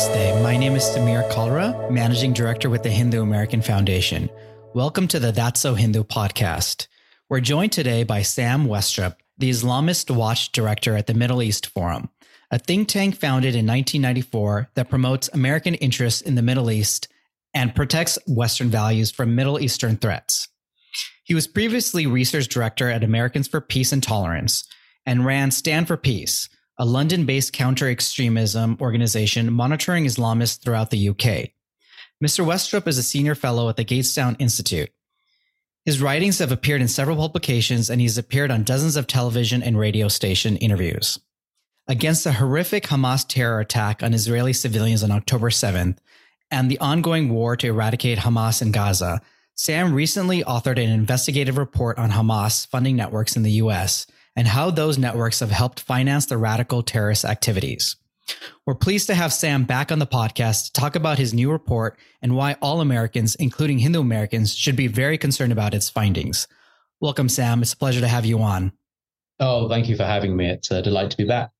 Namaste. My name is Samir Kalra, Managing Director with the Hindu American Foundation. Welcome to the That's So Hindu podcast. We're joined today by Sam Westrop, the Islamist Watch Director at the Middle East Forum, a think tank founded in 1994 that promotes American interests in the Middle East and protects Western values from Middle Eastern threats. He was previously research director at Americans for Peace and Tolerance and ran Stand for Peace, a London based counter extremism organization monitoring Islamists throughout the UK. Mr. Westrop is a senior fellow at the Gatestone Institute. His writings have appeared in several publications and he's appeared on dozens of television and radio station interviews. Against the horrific Hamas terror attack on Israeli civilians on October 7th and the ongoing war to eradicate Hamas in Gaza, Sam recently authored an investigative report on Hamas funding networks in the US and how those networks have helped finance the radical terrorist activities. We're pleased to have Sam back on the podcast to talk about his new report and why all Americans, including Hindu Americans, should be very concerned about its findings. Welcome, Sam. It's a pleasure to have you on. Oh, thank you for having me. It's a delight to be back.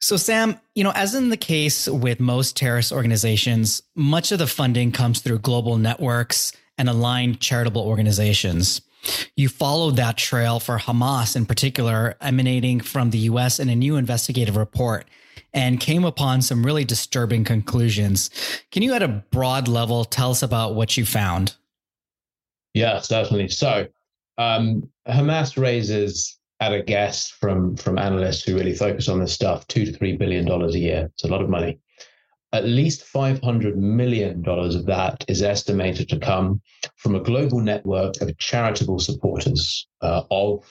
So, Sam, you know, as in the case with most terrorist organizations, much of the funding comes through global networks and aligned charitable organizations. You followed that trail for Hamas in particular, emanating from the US in a new investigative report and came upon some really disturbing conclusions. Can you, at a broad level, tell us about what you found? Yeah, certainly. So, um, Hamas raises, at a guess from from analysts who really focus on this stuff, two to three billion dollars a year. It's a lot of money at least $500 million of that is estimated to come from a global network of charitable supporters uh, of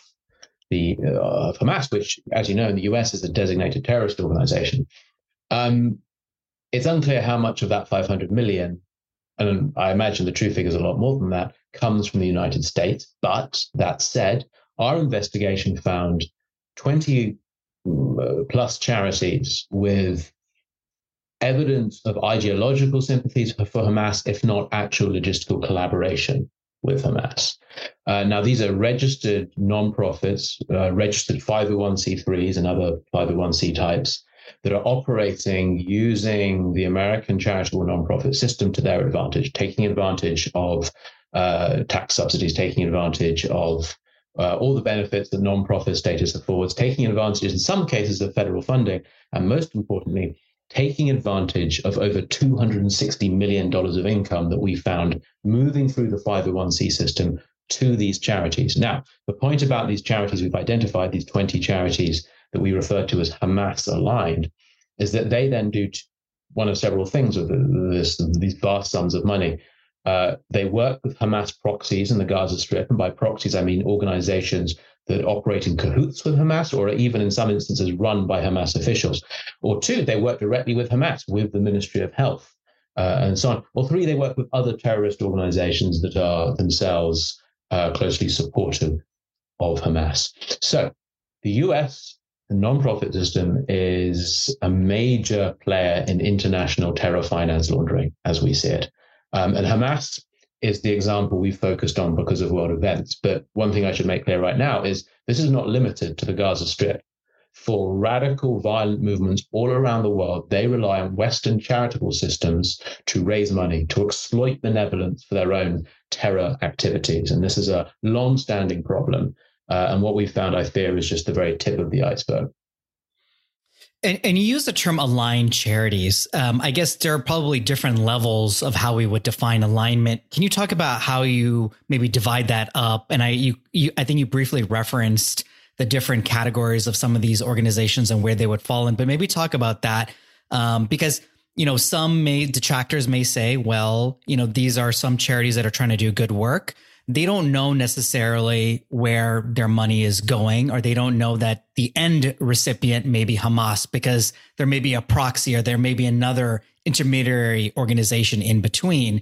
the uh, Hamas, which, as you know, in the US is a designated terrorist organization. Um, it's unclear how much of that 500 million, and I imagine the true figure is a lot more than that, comes from the United States. But that said, our investigation found 20 uh, plus charities with evidence of ideological sympathies for, Hamas, if not actual logistical collaboration with Hamas. Uh, now, these are registered nonprofits, uh, registered 501c3s and other 501c types that are operating using the American charitable nonprofit system to their advantage, taking advantage of uh, tax subsidies, taking advantage of uh, all the benefits that nonprofit status affords, taking advantage in some cases of federal funding, and most importantly, taking advantage of over $260 million of income that we found moving through the 501c system to these charities. Now, the point about these charities we've identified, these 20 charities that we refer to as Hamas aligned, is that they then do one of several things with this, these vast sums of money. Uh, they work with Hamas proxies in the Gaza Strip. And by proxies, I mean organizations that operate in cahoots with Hamas or even in some instances run by Hamas officials. Or two, they work directly with Hamas, with the Ministry of Health, uh, and so on. Or three, they work with other terrorist organizations that are themselves uh, closely supportive of Hamas. So the US the nonprofit system is a major player in international terror finance laundering, as we see it. Um, and Hamas is the example we focused on because of world events. But one thing I should make clear right now is this is not limited to the Gaza Strip. For radical violent movements all around the world, they rely on Western charitable systems to raise money, to exploit benevolence for their own terror activities. And this is a long standing problem. Uh, and what we found, I fear, is just the very tip of the iceberg. And, and you use the term aligned charities. Um, I guess there are probably different levels of how we would define alignment. Can you talk about how you maybe divide that up? And I, you, you, I think you briefly referenced the different categories of some of these organizations and where they would fall in, but maybe talk about that um, because you know some may detractors may say, well, you know, these are some charities that are trying to do good work they don't know necessarily where their money is going, or they don't know that the end recipient may be Hamas because there may be a proxy or there may be another intermediary organization in between.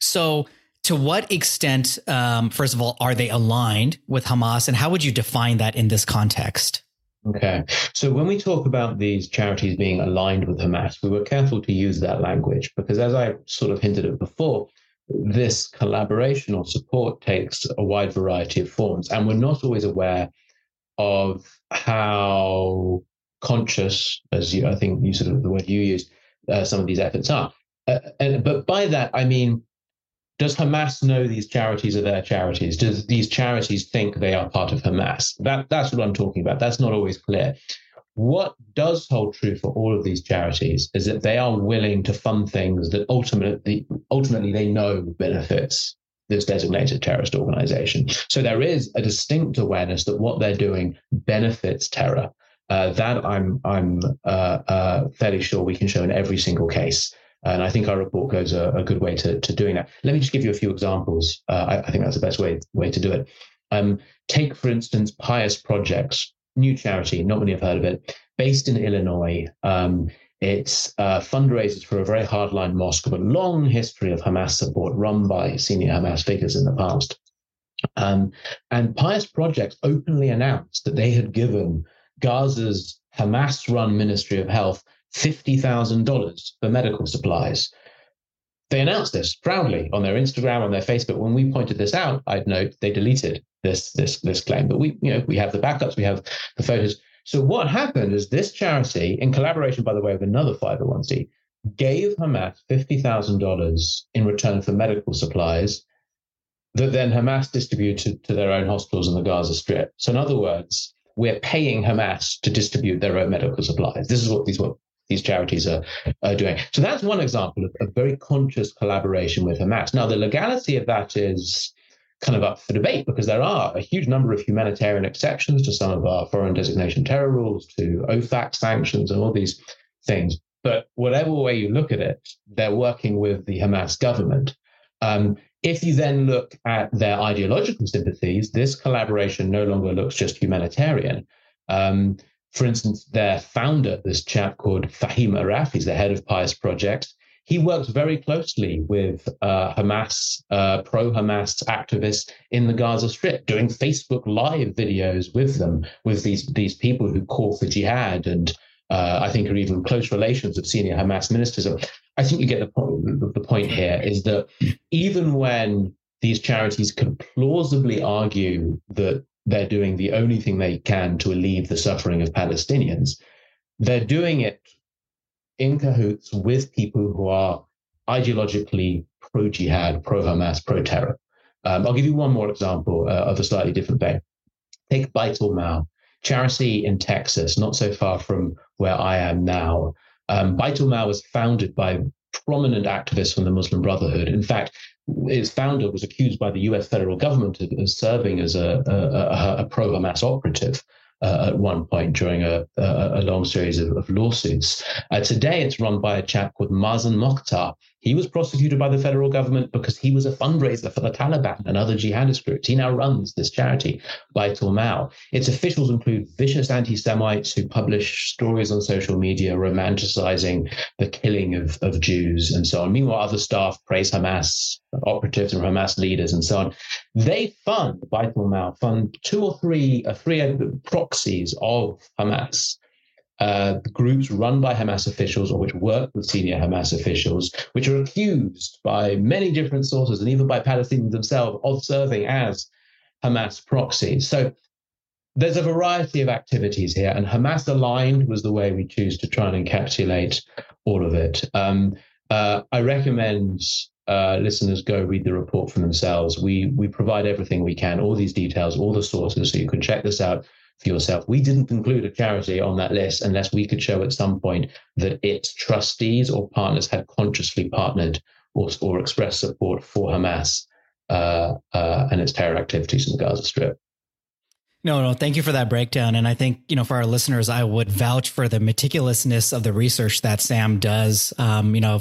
So, to what extent, um, first of all, are they aligned with Hamas, and how would you define that in this context? Okay. So when we talk about these charities being aligned with Hamas, we were careful to use that language because, as I sort of hinted at before, this collaboration or support takes a wide variety of forms, and we're not always aware of how conscious, as you, I think you sort of the word you used, uh, some of these efforts are. Uh, and, but by that, I mean, does Hamas know these charities are their charities? Does these charities think they are part of Hamas? That, that's what I'm talking about. That's not always clear. What does hold true for all of these charities is that they are willing to fund things that ultimately, ultimately they know benefits this designated terrorist organization. So there is a distinct awareness that what they're doing benefits terror. Uh, that I'm I'm uh, uh, fairly sure we can show in every single case. And I think our report goes a, a good way to, to doing that. Let me just give you a few examples. Uh, I, I, think that's the best way way to do it. Um, take, for instance, Pious Projects new charity, not many have heard of it, based in Illinois. Um, it's uh, fundraisers for a very hardline mosque with a long history of Hamas support run by senior Hamas figures in the past. Um, and Pious Projects openly announced that they had given Gaza's Hamas run Ministry of Health $50,000 for medical supplies. They announced this proudly on their Instagram, on their Facebook. When we pointed this out, I'd note they deleted this this this claim. But we, you know, we have the backups, we have the photos. So what happened is this charity, in collaboration, by the way, with another 501c, gave Hamas fifty thousand dollars in return for medical supplies that then Hamas distributed to their own hospitals in the Gaza Strip. So in other words, we're paying Hamas to distribute their own medical supplies. This is what these what these charities are, are doing. So that's one example of a very conscious collaboration with Hamas. Now, the legality of that is kind of up for debate because there are a huge number of humanitarian exceptions to some of our foreign designation terror rules, to OFAC sanctions, and all these things. But whatever way you look at it, they're working with the Hamas government. Um, if you then look at their ideological sympathies, this collaboration no longer looks just humanitarian. Um, for instance, their founder, this chap called Fahim Aref, he's the head of Pious Project. He works very closely with uh, Hamas, uh, pro Hamas activists in the Gaza Strip, doing Facebook Live videos with them, with these, these people who call for jihad and uh, I think are even close relations of senior Hamas ministers. I think you get the point, the point here is that even when these charities can plausibly argue that they're doing the only thing they can to alleviate the suffering of Palestinians. They're doing it in cahoots with people who are ideologically pro jihad, pro Hamas, pro terror. Um, I'll give you one more example uh, of a slightly different vein. Take Beit al-Mal, charity in Texas, not so far from where I am now. Um, Beit al-Mal was founded by prominent activists from the Muslim Brotherhood. In fact, its founder was accused by the US federal government of, serving as a, a, a pro Hamas operative uh, at one point during a, a, long series of, of lawsuits. Uh, today, it's run by a chap called Mazen Mokhtar. He was prosecuted by the federal government because he was a fundraiser for the Taliban and other jihadist groups. He now runs this charity, Beit al-Mal. Its officials include vicious anti-Semites who publish stories on social media romanticizing the killing of, of Jews and so on. Meanwhile, other staff praise Hamas operatives and Hamas leaders and so on. They fund, Beit al-Mal, fund two or three, uh, three proxies of Hamas. Uh, groups run by Hamas officials or which work with senior Hamas officials, which are accused by many different sources and even by Palestinians themselves of serving as Hamas proxies. So there's a variety of activities here, and Hamas aligned was the way we choose to try and encapsulate all of it. Um, uh, I recommend uh, listeners go read the report for themselves. We we provide everything we can, all these details, all the sources, so you can check this out for yourself. We didn't include a charity on that list unless we could show at some point that its trustees or partners had consciously partnered or, or expressed support for Hamas uh, uh, and its terror activities in the Gaza Strip. No, no, thank you for that breakdown. And I think, you know, for our listeners, I would vouch for the meticulousness of the research that Sam does. Um, you know,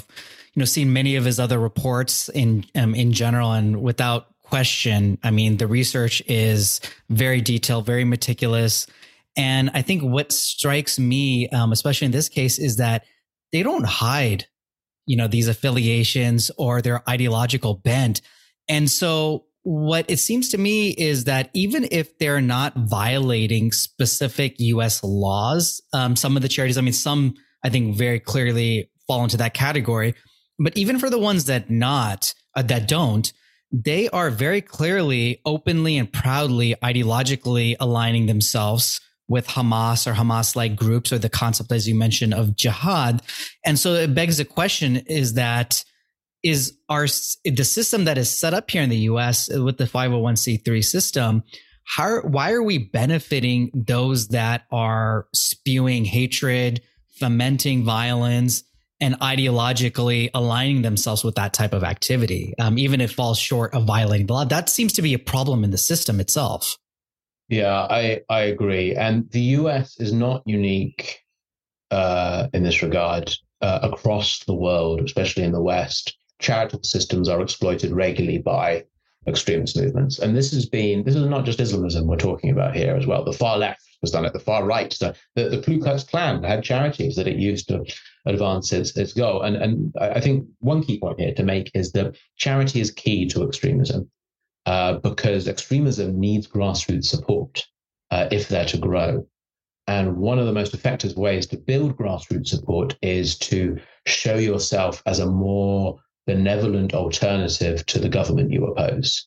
you know, seen many of his other reports in um, in general, and without question, I mean, the research is very detailed, very meticulous, and I think what strikes me, um, especially in this case, is that they don't hide, you know, these affiliations or their ideological bent, and so what it seems to me is that even if they're not violating specific U.S. laws, um, some of the charities, I mean, some I think very clearly fall into that category. But even for the ones that not uh, that don't, they are very clearly, openly, and proudly ideologically aligning themselves with Hamas or Hamas like groups or the concept, as you mentioned, of jihad. And so it begs the question is that is our the system that is set up here in the US with the 501c3 system how why are we benefiting those that are spewing hatred fomenting violence and ideologically aligning themselves with that type of activity um, even if it falls short of violating the law that seems to be a problem in the system itself yeah i i agree and the us is not unique uh, in this regard uh, across the world especially in the west charitable systems are exploited regularly by extremist movements. And this has been, this is not just Islamism we're talking about here as well. The far left has done it, the far right, the, the, the Ku Klux Klan had charities that it used to advance its, its goal. And, and I think one key point here to make is that charity is key to extremism uh, because extremism needs grassroots support uh, if they're to grow. And one of the most effective ways to build grassroots support is to show yourself as a more benevolent alternative to the government you oppose.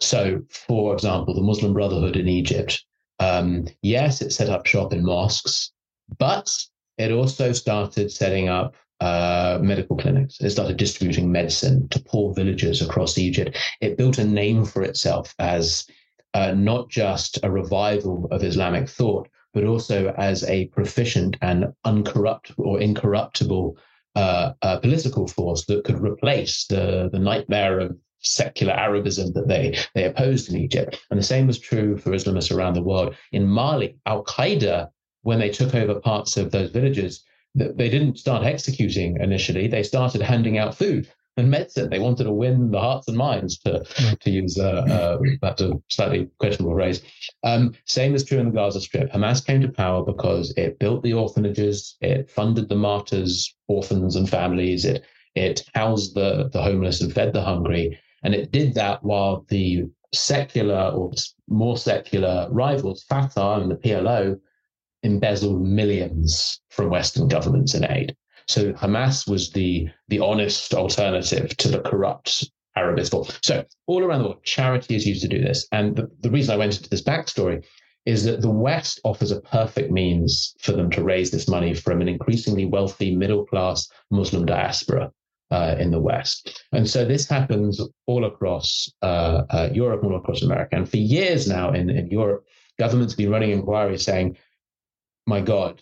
So, for example, the Muslim Brotherhood in Egypt, um, yes, it set up shop in mosques, but it also started setting up uh, medical clinics. It started distributing medicine to poor villagers across Egypt. It built a name for itself as uh, not just a revival of Islamic thought, but also as a proficient and uncorrupt or incorruptible uh, a political force that could replace the, the nightmare of secular Arabism that they, they opposed in Egypt. And the same was true for Islamists around the world. In Mali, Al Qaeda, when they took over parts of those villages, they didn't start executing initially. They started handing out food and medicine. They wanted to win the hearts and minds, to to use uh, uh, that's a slightly questionable phrase. Um, same is true in the Gaza Strip. Hamas came to power because it built the orphanages, it funded the martyrs, orphans and families, it it housed the the homeless and fed the hungry, and it did that while the secular or more secular rivals, Fatah and the PLO, embezzled millions from Western governments in aid. So Hamas was the the honest alternative to the corrupt Arabist So all around the world, charity is used to do this. And the, the reason I went into this backstory is that the West offers a perfect means for them to raise this money from an increasingly wealthy middle class Muslim diaspora uh, in the West. And so this happens all across uh, uh, Europe, all across America. And for years now in, in Europe, governments have been running inquiries saying, my God,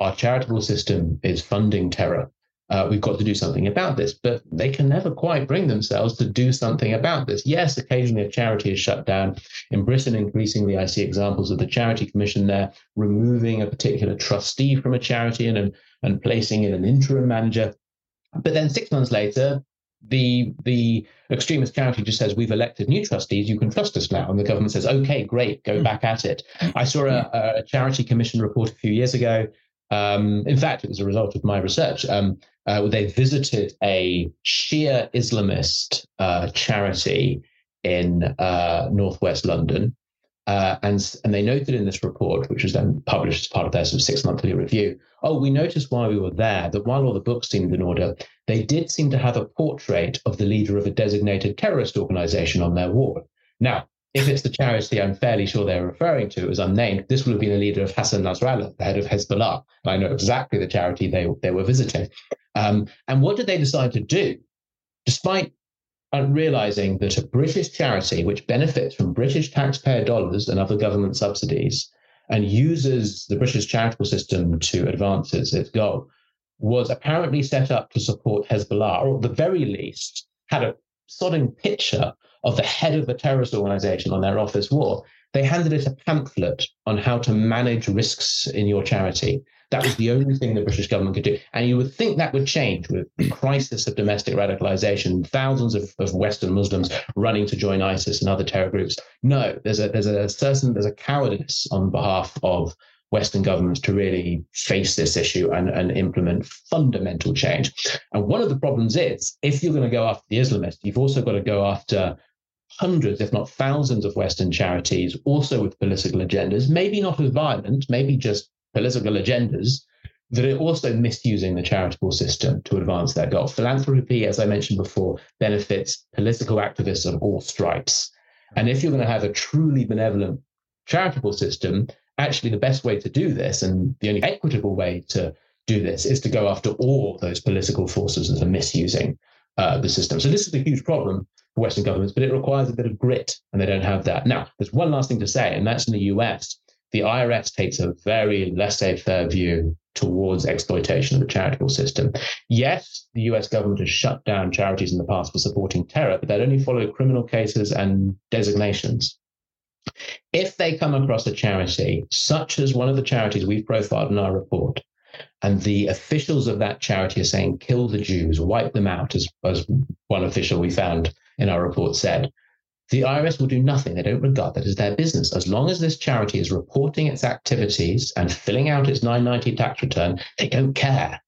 our charitable system is funding terror. Uh, we've got to do something about this. But they can never quite bring themselves to do something about this. Yes, occasionally a charity is shut down. In Britain, increasingly, I see examples of the Charity Commission there removing a particular trustee from a charity and, and placing in an interim manager. But then six months later, the the extremist charity just says we've elected new trustees you can trust us now and the government says okay great go hmm. back at it i saw a, a charity commission report a few years ago um, in fact, it was a result of my research. Um, uh, they visited a Shia Islamist uh, charity in uh, northwest London. Uh, and, and they noted in this report, which was then published as part of their sort of six monthly review, oh, we noticed while we were there that while all the books seemed in order, they did seem to have a portrait of the leader of a designated terrorist organization on their wall. Now, if it's the charity I'm fairly sure they're referring to as unnamed, this would have been the leader of Hassan Nasrallah, the head of Hezbollah. I know exactly the charity they, they were visiting. Um, and what did they decide to do? Despite realizing that a British charity, which benefits from British taxpayer dollars and other government subsidies, and uses the British charitable system to advance its, its goal, was apparently set up to support Hezbollah, or at the very least, had a sodding picture of the head of the terrorist organization on their office wall, they handed it a pamphlet on how to manage risks in your charity. That was the only thing the British government could do. And you would think that would change with the crisis of domestic radicalization, thousands of, of Western Muslims running to join ISIS and other terror groups. No, there's a there's a certain there's a cowardice on behalf of Western governments to really face this issue and, and implement fundamental change. And one of the problems is if you're going to go after the Islamists, you've also got to go after hundreds, if not thousands, of Western charities, also with political agendas, maybe not as violent, maybe just political agendas, that are also misusing the charitable system to advance their goal. Philanthropy, as I mentioned before, benefits political activists of all stripes. And if you're going to have a truly benevolent charitable system, actually the best way to do this and the only equitable way to do this is to go after all those political forces that are misusing uh, the system. So this is a huge problem for Western governments, but it requires a bit of grit, and they don't have that. Now, there's one last thing to say, and that's in the US. The IRS takes a very laissez-faire view towards exploitation of the charitable system. Yes, the US government has shut down charities in the past for supporting terror, but that only followed criminal cases and designations. If they come across a charity, such as one of the charities we've profiled in our report, and the officials of that charity are saying, kill the Jews, wipe them out, as, as one official we found in our report said, the IRS will do nothing. They don't regard that as their business. As long as this charity is reporting its activities and filling out its 990 tax return, they don't care.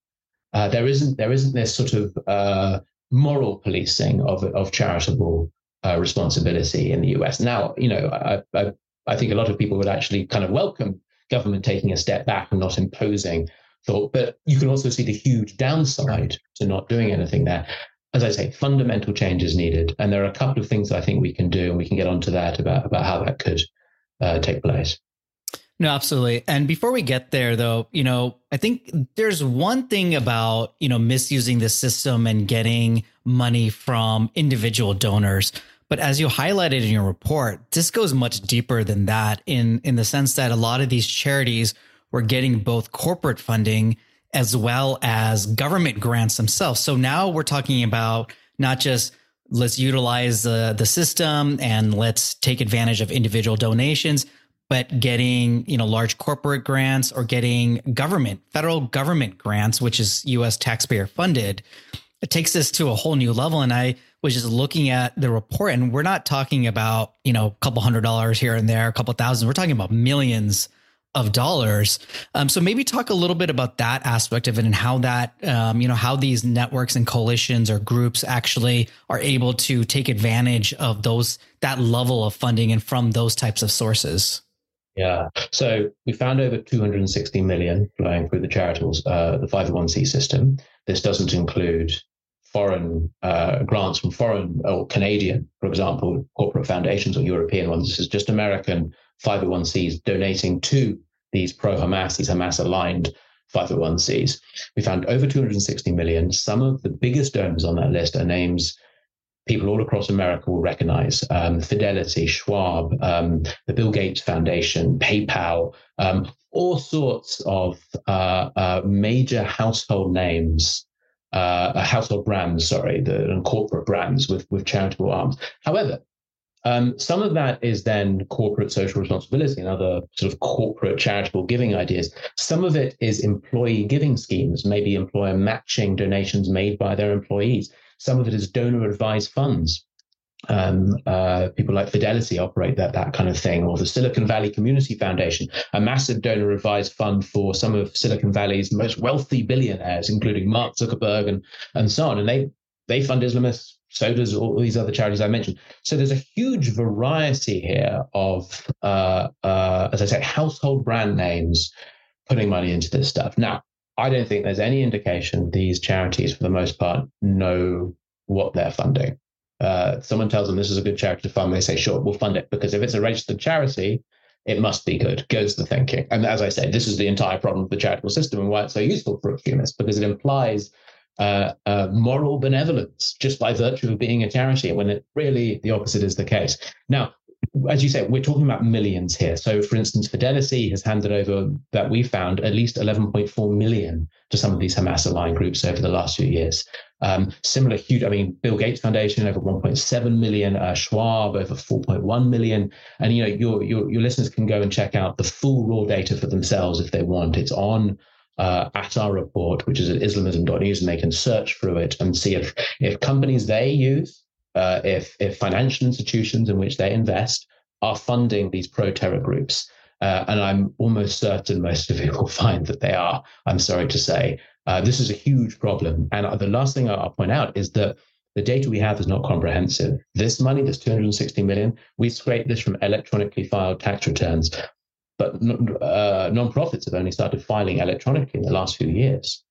Uh, there isn't there isn't this sort of uh, moral policing of of charitable uh, responsibility in the US. Now, you know, I, I, I think a lot of people would actually kind of welcome government taking a step back and not imposing thought, but you can also see the huge downside to not doing anything there as I say, fundamental change is needed. And there are a couple of things I think we can do, and we can get onto that about, about how that could uh, take place. No, absolutely. And before we get there, though, you know, I think there's one thing about, you know, misusing the system and getting money from individual donors. But as you highlighted in your report, this goes much deeper than that in, in the sense that a lot of these charities were getting both corporate funding as well as government grants themselves. So now we're talking about not just let's utilize the, the system and let's take advantage of individual donations, but getting, you know, large corporate grants or getting government, federal government grants, which is US taxpayer funded. It takes this to a whole new level. And I was just looking at the report and we're not talking about, you know, a couple hundred dollars here and there, a couple thousand. We're talking about millions of dollars. Um, so maybe talk a little bit about that aspect of it and how that, um, you know, how these networks and coalitions or groups actually are able to take advantage of those that level of funding and from those types of sources. Yeah. So we found over 260 million flowing through the charitable, uh, the 501c system. This doesn't include foreign uh, grants from foreign or Canadian, for example, corporate foundations or European ones. This is just American 501cs donating to these pro Hamas, these Hamas aligned 501cs. We found over 260 million. Some of the biggest donors on that list are names people all across America will recognize um, Fidelity, Schwab, um, the Bill Gates Foundation, PayPal, um, all sorts of uh, uh, major household names. Uh, household brands, sorry, the and corporate brands with with charitable arms. However, um, some of that is then corporate social responsibility and other sort of corporate charitable giving ideas. Some of it is employee giving schemes, maybe employer matching donations made by their employees. Some of it is donor advised funds. Um, uh, people like Fidelity operate that that kind of thing, or the Silicon Valley Community Foundation, a massive donor advised fund for some of Silicon Valley's most wealthy billionaires, including Mark Zuckerberg and and so on. And they they fund Islamists so does all these other charities I mentioned. So there's a huge variety here of, uh, uh, as I say, household brand names putting money into this stuff. Now, I don't think there's any indication these charities, for the most part, know what they're funding. Uh, someone tells them this is a good charity to fund, they say, sure, we'll fund it. Because if it's a registered charity, it must be good, goes the thinking. And as I said, this is the entire problem of the charitable system and why it's so useful for a extremists, because it implies uh, uh, moral benevolence just by virtue of being a charity, when it really the opposite is the case. Now, as you say, we're talking about millions here. So, for instance, Fidelity has handed over that we found at least 11.4 million to some of these Hamas aligned groups over the last few years. Um, similar huge, I mean, Bill Gates Foundation over 1.7 million, uh, Schwab over 4.1 million, and you know, your, your your listeners can go and check out the full raw data for themselves if they want. It's on uh, at our report, which is at islamism.news, and they can search through it and see if if companies they use, uh, if if financial institutions in which they invest are funding these pro-terror groups. Uh, and I'm almost certain most of you will find that they are. I'm sorry to say. Uh, this is a huge problem. And the last thing I'll point out is that the data we have is not comprehensive. This money, this 260 million, we scraped this from electronically filed tax returns but uh, non-profits have only started filing electronically in the last few years.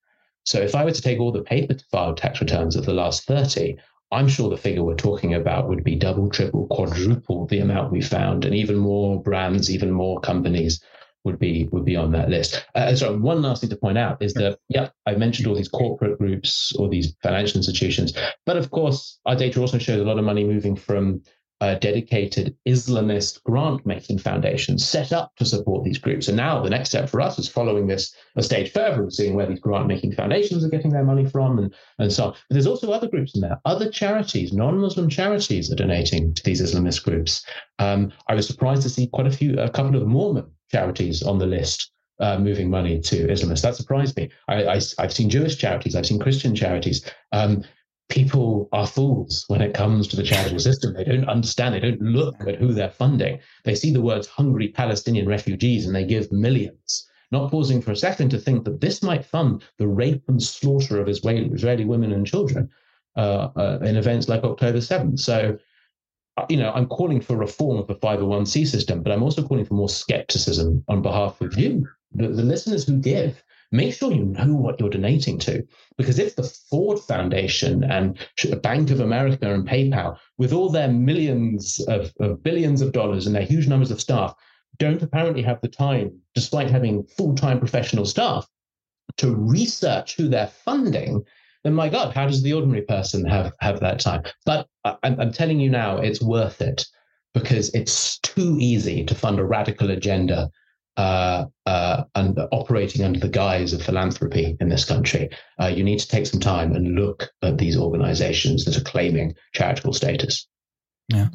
So if I were to take all the paper filed tax returns of the last 30, I'm sure the figure we're talking about would be double, triple, quadruple the amount we found, and even more brands, even more companies would be would be on that list. Uh, sorry, one last thing to point out is that yeah, I mentioned all these corporate groups or these financial institutions, but of course, our data also shows a lot of money moving from uh, dedicated Islamist grant making foundations set up to support these groups. And now the next step for us is following this a stage further and seeing where these grant making foundations are getting their money from and, and so on. But there's also other groups in there, other charities, non Muslim charities are donating to these Islamist groups. Um, I was surprised to see quite a few, a couple of Mormon charities on the list. Uh, moving money to Islamists. That surprised me. I, have seen Jewish charities, I've seen Christian charities. Um, people are fools when it comes to the charitable system. They don't understand. They don't look at who they're funding. They see the words hungry Palestinian refugees and they give millions, not pausing for a second to think that this might fund the rape and slaughter of Israeli, Israeli women and children uh, uh, in events like October 7th. So, uh, you know, I'm calling for reform of the 501c system, but I'm also calling for more skepticism on behalf of you, the, the listeners who give make sure you know what you're donating to. Because if the Ford Foundation and Bank of America and PayPal, with all their millions of, of billions of dollars and their huge numbers of staff, don't apparently have the time, despite having full time professional staff, to research who they're funding, then my God, how does the ordinary person have, have that time? But I'm, I'm telling you now, it's worth it because it's too easy to fund a radical agenda uh, uh, and operating under the guise of philanthropy in this country. Uh, you need to take some time and look at these organizations that are claiming charitable status. Yeah.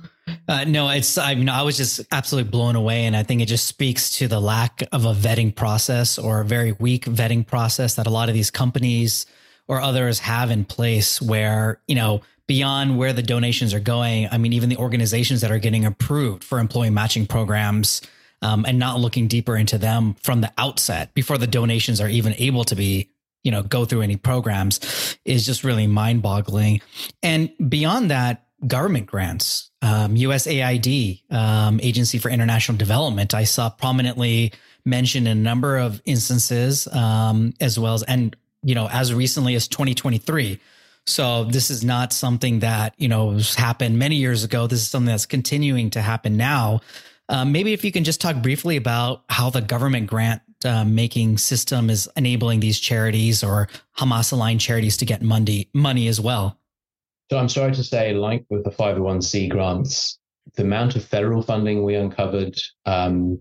Uh, no, it's, I mean, I was just absolutely blown away. And I think it just speaks to the lack of a vetting process or a very weak vetting process that a lot of these companies or others have in place where, you know, beyond where the donations are going, I mean, even the organizations that are getting approved for employee matching programs, um, and not looking deeper into them from the outset before the donations are even able to be you know go through any programs is just really mind boggling and beyond that government grants um, usaid um, agency for international development i saw prominently mentioned in a number of instances um, as well as and you know as recently as 2023 so this is not something that you know happened many years ago. This is something that's continuing to happen now um, maybe if you can just talk briefly about how the government grant uh, making system is enabling these charities or Hamas aligned charities to get money money as well. So I'm sorry to say, like with the 501c grants, the amount of federal funding we uncovered, um,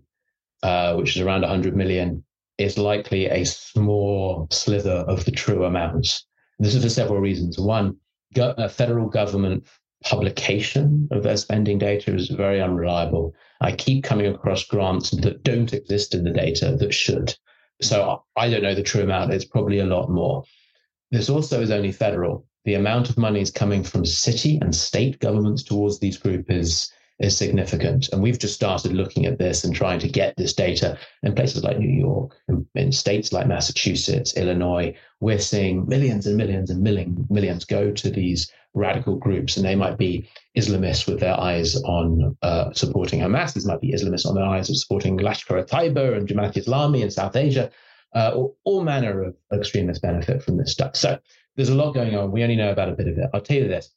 uh, which is around 100 million, is likely a small slither of the true amounts. This is for several reasons. One, go- uh, federal government publication of their spending data is very unreliable. I keep coming across grants that don't exist in the data that should. So I don't know the true amount. It's probably a lot more. This also is only federal. The amount of money is coming from city and state governments towards these groups is is significant. And we've just started looking at this and trying to get this data in places like New York, in, in states like Massachusetts, Illinois. We're seeing millions and millions and million, millions go to these radical groups, and they might be Islamists with their eyes on uh, supporting Hamas. These might be Islamists on their eyes of supporting Lashkar-e-Taiba and Jamaat Islami in South Asia. Uh, all, all manner of extremists benefit from this stuff. So there's a lot going on. We only know about a bit of it. I'll tell you this: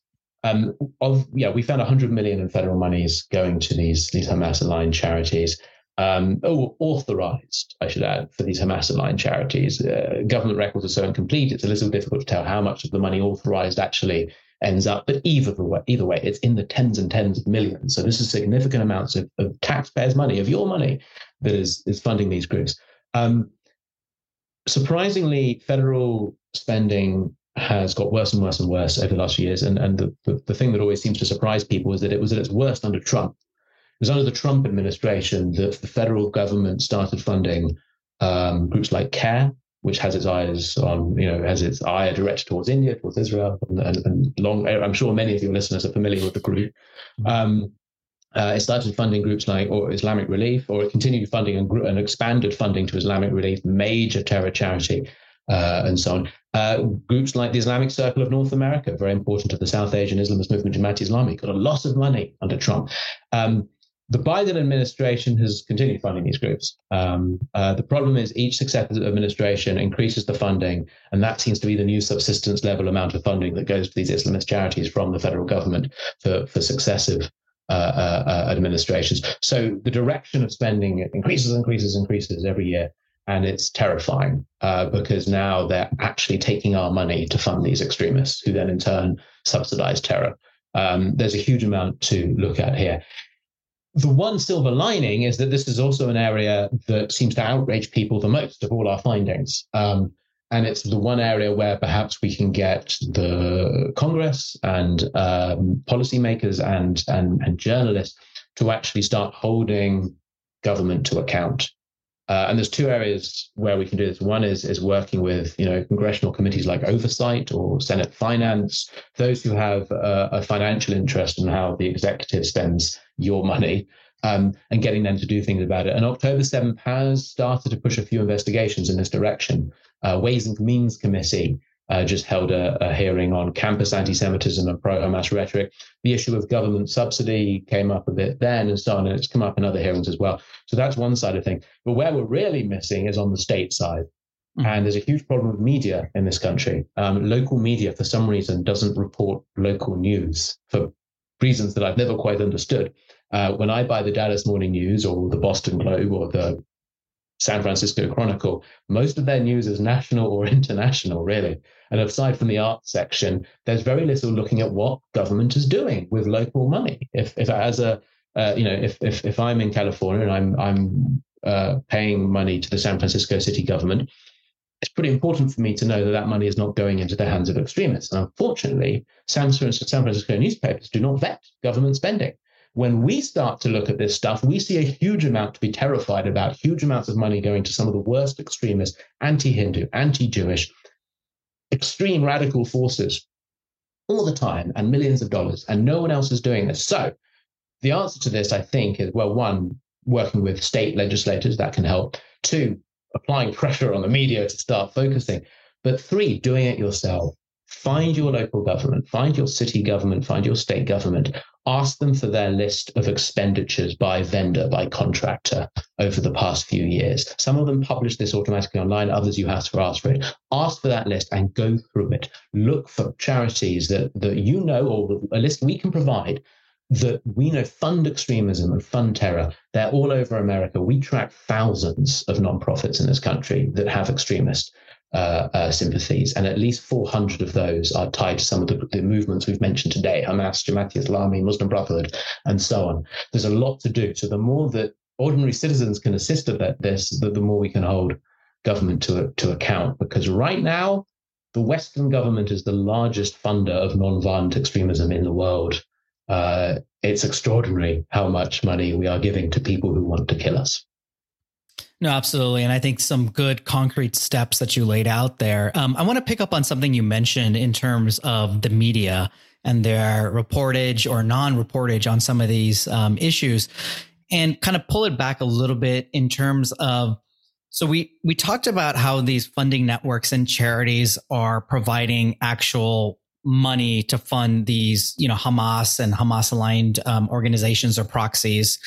um, of yeah, we found 100 million in federal monies going to these these Hamas aligned charities. Um, oh, authorized, I should add, for these Hamas aligned charities. Uh, government records are so incomplete; it's a little difficult to tell how much of the money authorized actually ends up. But either way, either way, it's in the tens and tens of millions. So this is significant amounts of, of taxpayers' money, of your money, that is is funding these groups. Um, surprisingly, federal spending has got worse and worse and worse over the last few years. And and the, the, the thing that always seems to surprise people is that it was at its worst under Trump. It was under the Trump administration that the federal government started funding um, groups like CAIR, which has its eyes on, you know, has its eye directed towards India, towards Israel, and, and, and, long. I'm sure many of your listeners are familiar with the group. Mm-hmm. Um, uh, it started funding groups like or Islamic Relief, or it continued funding and, and expanded funding to Islamic Relief, major terror charity, uh, and so on. Uh, groups like the Islamic Circle of North America, very important to the South Asian Islamist movement, Jamaat Islami, got a lot of money under Trump. Um, the Biden administration has continued funding these groups. Um, uh, the problem is each successive administration increases the funding, and that seems to be the new subsistence level amount of funding that goes to these Islamist charities from the federal government for, for successive uh, uh, uh, administrations. So the direction of spending increases, increases, increases every year. And it's terrifying uh, because now they're actually taking our money to fund these extremists who then in turn subsidize terror. Um, there's a huge amount to look at here. The one silver lining is that this is also an area that seems to outrage people the most of all our findings. Um, and it's the one area where perhaps we can get the Congress and um, policymakers and, and, and journalists to actually start holding government to account. Uh, and there's two areas where we can do this. One is is working with you know congressional committees like oversight or Senate Finance, those who have a, a financial interest in how the executive spends your money, um, and getting them to do things about it. And October 7th has started to push a few investigations in this direction uh, Ways and Means Committee uh, just held a, a, hearing on campus anti-Semitism and pro-Hamas rhetoric. The issue of government subsidy came up a bit then, and so on, and it's come up in other hearings as well. So that's one side of things. But where we're really missing is on the state side. Mm-hmm. And there's a huge problem with media in this country. Um, local media, for some reason, doesn't report local news for reasons that I've never quite understood. Uh, when I buy the Dallas Morning News or the Boston Globe or the San Francisco Chronicle, most of their news is national or international, really. And aside from the arts section, there's very little looking at what government is doing with local money. If, if as a, uh, you know, if, if, if I'm in California and I'm, I'm uh, paying money to the San Francisco city government, it's pretty important for me to know that that money is not going into the hands of extremists. And unfortunately, San, San Francisco newspapers do not vet government spending when we start to look at this stuff, we see a huge amount to be terrified about, huge amounts of money going to some of the worst extremists, anti Hindu, anti Jewish, extreme radical forces all the time, and millions of dollars, and no one else is doing this. So, the answer to this, I think, is well, one, working with state legislators, that can help. Two, applying pressure on the media to start focusing. But three, doing it yourself. Find your local government, find your city government, find your state government ask them for their list of expenditures by vendor, by contractor over the past few years. Some of them publish this automatically online, others you have to ask for it. Ask for that list and go through it. Look for charities that, that you know or a list we can provide that we know fund extremism and fund terror. They're all over America. We track thousands of nonprofits in this country that have extremist uh, uh, sympathies, and at least 400 of those are tied to some of the, the, movements we've mentioned today Hamas, Jamaat Islami, Muslim Brotherhood, and so on. There's a lot to do. So the more that ordinary citizens can assist at this, the, the more we can hold government to, to account. Because right now, the Western government is the largest funder of nonviolent extremism in the world. Uh, it's extraordinary how much money we are giving to people who want to kill us. No, absolutely. And I think some good concrete steps that you laid out there. Um, I want to pick up on something you mentioned in terms of the media and their reportage or non reportage on some of these um, issues and kind of pull it back a little bit in terms of so we we talked about how these funding networks and charities are providing actual money to fund these you know Hamas and Hamas aligned um, organizations or proxies.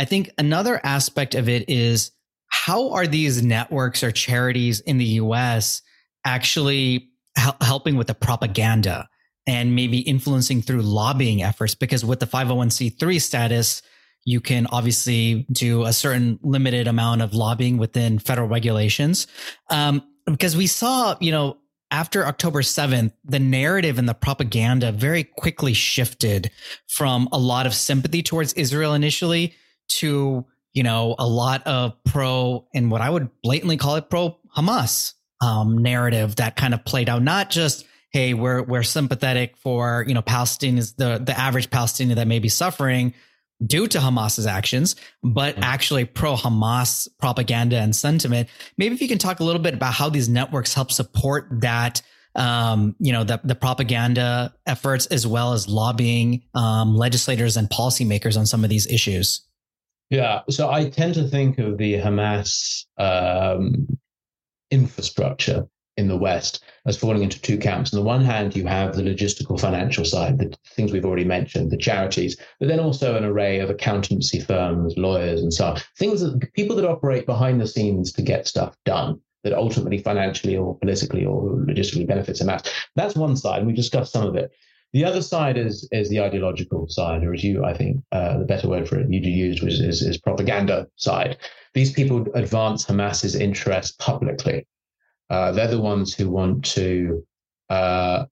I think another aspect of it is how are these networks or charities in the US actually hel- helping with the propaganda and maybe influencing through lobbying efforts? Because with the 501c3 status, you can obviously do a certain limited amount of lobbying within federal regulations. Um, because we saw, you know, after October 7th, the narrative and the propaganda very quickly shifted from a lot of sympathy towards Israel initially to you know, a lot of pro and what I would blatantly call it pro Hamas um, narrative that kind of played out. Not just hey, we're we're sympathetic for you know Palestinians, the the average Palestinian that may be suffering due to Hamas's actions, but mm-hmm. actually pro Hamas propaganda and sentiment. Maybe if you can talk a little bit about how these networks help support that. Um, you know, the, the propaganda efforts as well as lobbying um, legislators and policymakers on some of these issues. Yeah, so I tend to think of the Hamas um, infrastructure in the West as falling into two camps. On the one hand, you have the logistical financial side, the things we've already mentioned, the charities, but then also an array of accountancy firms, lawyers, and so on. Things that people that operate behind the scenes to get stuff done that ultimately financially or politically or logistically benefits Hamas. That's one side, we discussed some of it. The other side is is the ideological side, or as you, I think, uh, the better word for it you used was is, is propaganda side. These people advance Hamas's interests publicly. Uh, they're the ones who want to uh,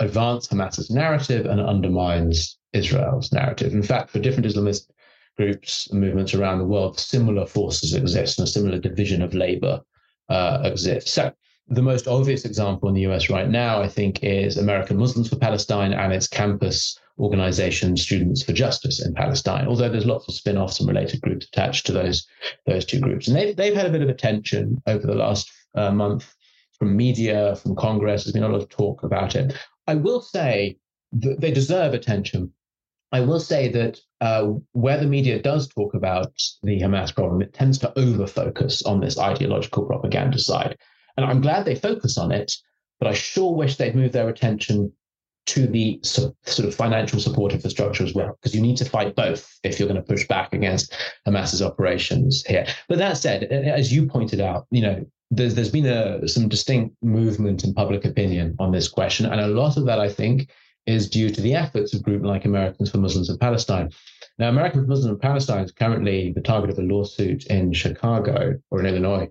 advance Hamas's narrative and undermines Israel's narrative. In fact, for different Islamist groups and movements around the world, similar forces exist and a similar division of labor uh, exists. So the most obvious example in the US right now, I think, is American Muslims for Palestine and its campus organization Students for Justice in Palestine. Although there's lots of spin-offs and related groups attached to those those two groups, and they've they've had a bit of attention over the last uh, month from media, from Congress. There's been a lot of talk about it. I will say that they deserve attention. I will say that uh, where the media does talk about the Hamas problem, it tends to over focus on this ideological propaganda side. And I'm glad they focus on it, but I sure wish they'd move their attention to the sort of financial support infrastructure as well, because you need to fight both if you're going to push back against Hamas's operations here. But that said, as you pointed out, you know, there's there's been a some distinct movement in public opinion on this question, and a lot of that I think is due to the efforts of groups like Americans for Muslims in Palestine. Now, Americans for Muslims in Palestine is currently the target of a lawsuit in Chicago or in Illinois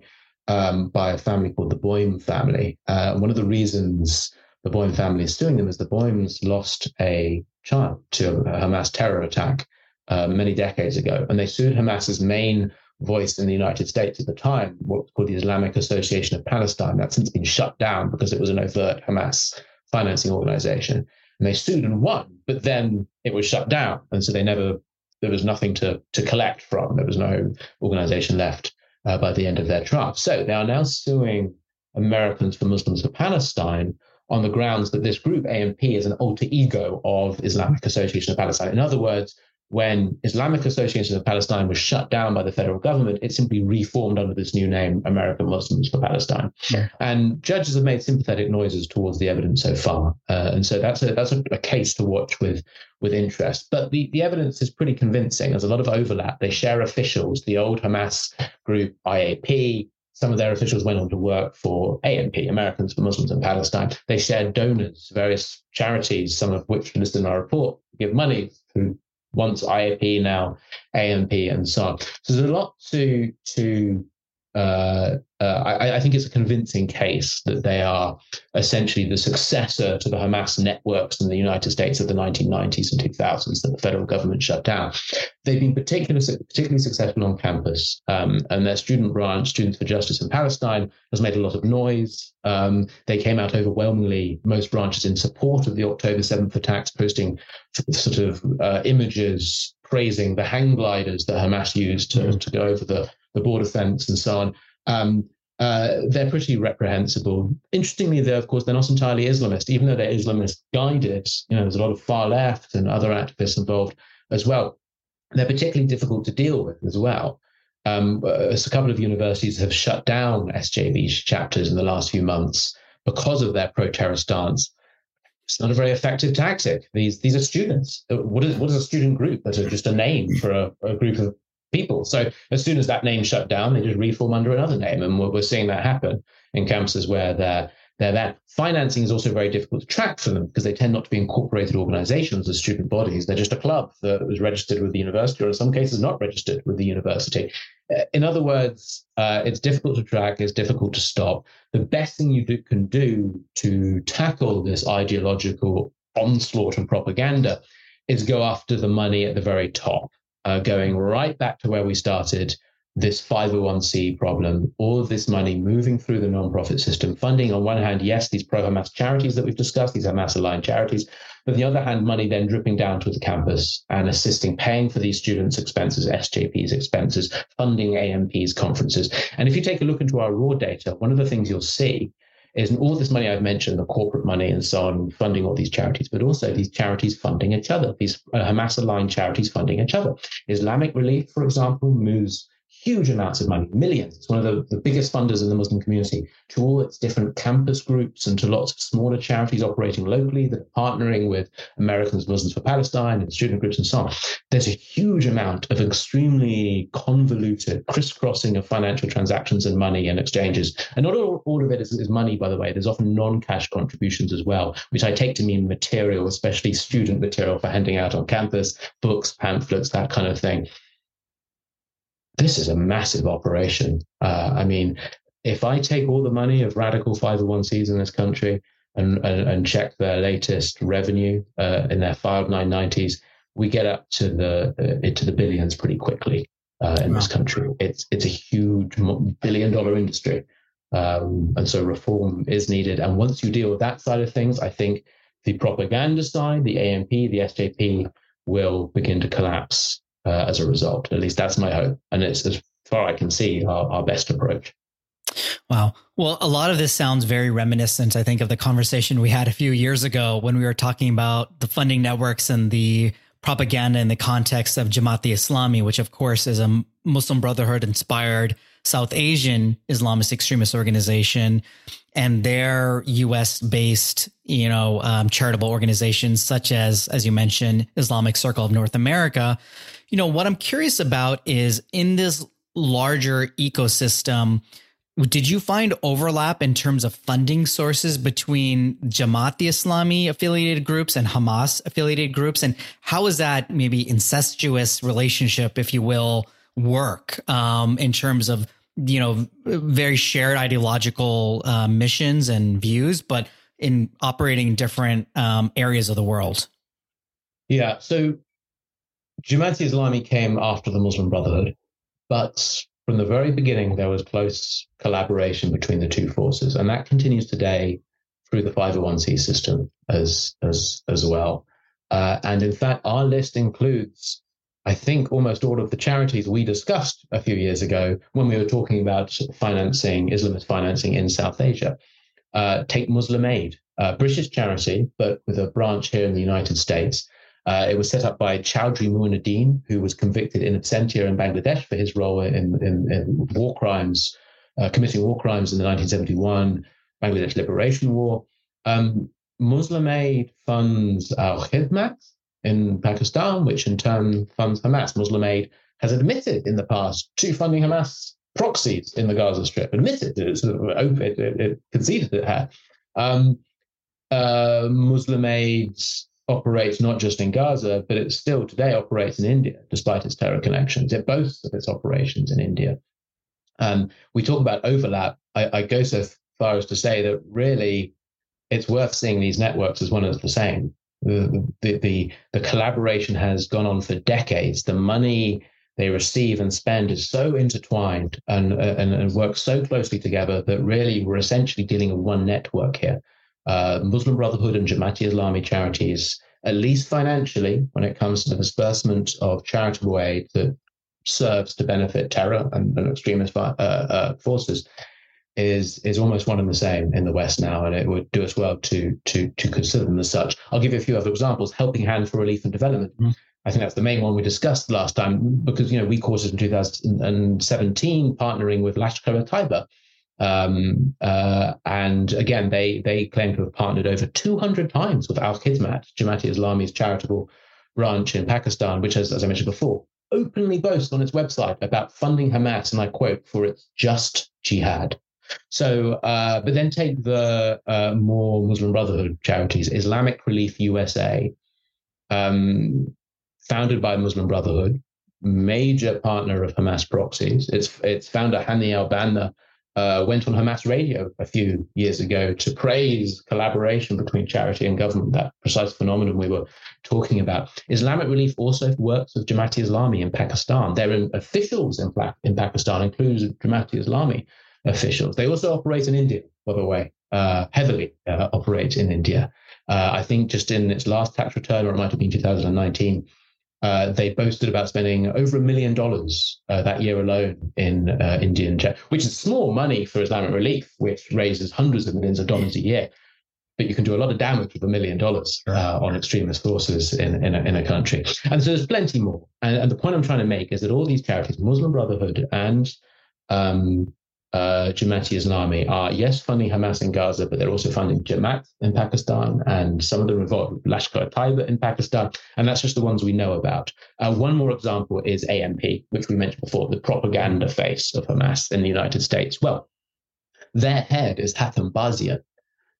um, by a family called the Boehm family. Uh, one of the reasons the Boehm family is suing them is the Boehms lost a child to a Hamas terror attack uh, many decades ago, and they sued Hamas's main voice in the United States at the time, what's called the Islamic Association of Palestine. That's since been shut down because it was an overt Hamas financing organization. And they sued and won, but then it was shut down. And so they never, there was nothing to, to collect from. There was no organization left uh, by the end of their trial. So they are now suing Americans for Muslims of Palestine on the grounds that this group, AMP, is an alter ego of Islamic Association of Palestine. In other words, when Islamic Association of Palestine was shut down by the federal government, it simply reformed under this new name, American Muslims for Palestine. Yeah. And judges have made sympathetic noises towards the evidence so far, uh, and so that's a that's a, a, case to watch with with interest. But the the evidence is pretty convincing. There's a lot of overlap. They share officials. The old Hamas group IAP. Some of their officials went on to work for AMP, Americans for Muslims in Palestine. They shared donors, various charities, some of which listed in our report, give money through once IAP, now AMP, and so on. So there's a lot to to uh, uh, I, I, think it's a convincing case that they are essentially the successor to the Hamas networks in the United States of the 1990s and 2000s that the federal government shut down. They've been particularly, particularly successful on campus, um, and their student branch, Students for Justice in Palestine, has made a lot of noise. Um, they came out overwhelmingly, most branches in support of the October 7th attacks, posting sort of uh, images praising the hang gliders that Hamas used to, to go over the the border fence and so on. Um, uh, they're pretty reprehensible. Interestingly, though, of course, they're not entirely Islamist, even though they're Islamist guided. You know, there's a lot of far left and other activists involved as well. They're particularly difficult to deal with as well. Um, a couple of universities have shut down SJP's chapters in the last few months because of their pro-terror stance. It's not a very effective tactic. These these are students. What is what is a student group? That's just a name for a, a group of people. So as soon as that name shut down, they just reform under another name, and we're, we're seeing that happen in campuses where they're they're there. Financing is also very difficult to track for them because they tend not to be incorporated organizations as student bodies. They're just a club that was registered with the university, or in some cases not registered with the university. Uh, in other words, uh, it's difficult to track, it's difficult to stop. The best thing you do, can do to tackle this ideological onslaught and propaganda is go after the money at the very top uh, going right back to where we started this 501c problem, all of this money moving through the nonprofit system, funding on one hand, yes, these pro Hamas charities that we've discussed, these Hamas aligned charities, but on the other hand, money then dripping down to the campus and assisting, paying for these students' expenses, SJP's expenses, funding AMP's conferences. And if you take a look into our raw data, one of the things you'll see is all this money I've mentioned, the corporate money and so on, funding all these charities, but also these charities funding each other, these uh, Hamas aligned charities funding each other. Islamic Relief, for example, moves huge amounts of money, millions. It's one of the, the biggest funders in the Muslim community to all its different campus groups and to lots of smaller charities operating locally that are partnering with Americans Muslims for Palestine and student groups and so on. There's a huge amount of extremely convoluted crisscrossing of financial transactions and money and exchanges. And not all, all of it is, is money, by the way. There's often non-cash contributions as well, which I take to mean material, especially student material for handing out on campus, books, pamphlets, that kind of thing this is a massive operation. Uh, I mean, if I take all the money of radical 501cs in this country and, and, and check their latest revenue uh, in their filed 990s, we get up to the uh, into the billions pretty quickly uh, in wow. this country. It's it's a huge billion dollar industry, um, and so reform is needed. And once you deal with that side of things, I think the propaganda side, the AMP, the SJP, will begin to collapse uh, as a result. At least that's my hope. And it's as far I can see our, our best approach. Wow. Well, a lot of this sounds very reminiscent, I think, of the conversation we had a few years ago when we were talking about the funding networks and the propaganda in the context of Jamaat Islami, which, of course, is a Muslim Brotherhood inspired South Asian Islamist extremist organization and their US based, you know, um, charitable organizations such as, as you mentioned, Islamic Circle of North America. You know, what I'm curious about is in this larger ecosystem, did you find overlap in terms of funding sources between Jamaat the Islami affiliated groups and Hamas affiliated groups? And how is that maybe incestuous relationship, if you will, work um, in terms of you know very shared ideological uh, missions and views, but in operating in different um, areas of the world? Yeah. So Jamaat Islami came after the Muslim Brotherhood, but from the very beginning, there was close collaboration between the two forces, and that continues today through the 501c system as as as well. Uh, and in fact, our list includes, I think, almost all of the charities we discussed a few years ago when we were talking about financing Islamist financing in South Asia. Uh, take Muslim Aid, a British charity, but with a branch here in the United States. Uh, it was set up by Chowdhury Moinuddin, who was convicted in absentia in Bangladesh for his role in, in, in war crimes, uh, committing war crimes in the 1971 Bangladesh Liberation War. Um, Muslim Aid funds Al Khidmat in Pakistan, which in turn funds Hamas. Muslim Aid has admitted in the past to funding Hamas proxies in the Gaza Strip, admitted it, sort of it, it conceded it had. Um, uh, Muslim Aid operates not just in Gaza, but it still today operates in India, despite its terror connections. It boasts of its operations in India. Um, we talk about overlap. I, I, go so far as to say that really it's worth seeing these networks as one and the same. The, the, the, collaboration has gone on for decades. The money they receive and spend is so intertwined and, and, and works so closely together that really we're essentially dealing with one network here uh, Muslim Brotherhood and Jamaati Islami charities, at least financially, when it comes to the disbursement of charitable aid that serves to benefit terror and, and extremist uh, uh, forces, is is almost one and the same in the West now, and it would do us well to to to consider them as such. I'll give you a few other examples. Helping Hand for Relief and Development. Mm-hmm. I think that's the main one we discussed last time because you know we courses in 2017 partnering with Lashkar Taiba, um, uh, and again, they they claim to have partnered over 200 times with Al Khidmat, Jamaat Islami's charitable branch in Pakistan, which, has, as I mentioned before, openly boasts on its website about funding Hamas, and I quote, for its just jihad. So, uh, but then take the uh, more Muslim Brotherhood charities, Islamic Relief USA, um, founded by Muslim Brotherhood, major partner of Hamas proxies. Its its founder Hani al Banna uh, went on Hamas radio a few years ago to praise collaboration between charity and government, that precise phenomenon we were talking about. Islamic Relief also works with Jamaati Islami in Pakistan. Their officials in, in Pakistan include Jamaati Islami officials. They also operate in India, by the way, uh, heavily uh, operate in India. Uh, I think just in its last tax return, or it might have been 2019, uh, they boasted about spending over a million dollars uh, that year alone in uh, Indian, which is small money for Islamic Relief, which raises hundreds of millions of dollars a year. but you can do a lot of damage with a million dollars uh, on extremist forces in, in a, in, a, country. And so there's plenty more. And, and, the point I'm trying to make is that all these charities, Muslim Brotherhood and um, uh, Jamaat Islami are, yes, funding Hamas in Gaza, but they're also funding Jamaat in Pakistan and some of the revolt Lashkar Taiba in Pakistan. And that's just the ones we know about. Uh, one more example is AMP, which we mentioned before, the propaganda face of Hamas in the United States. Well, their head is Hatem Bazian,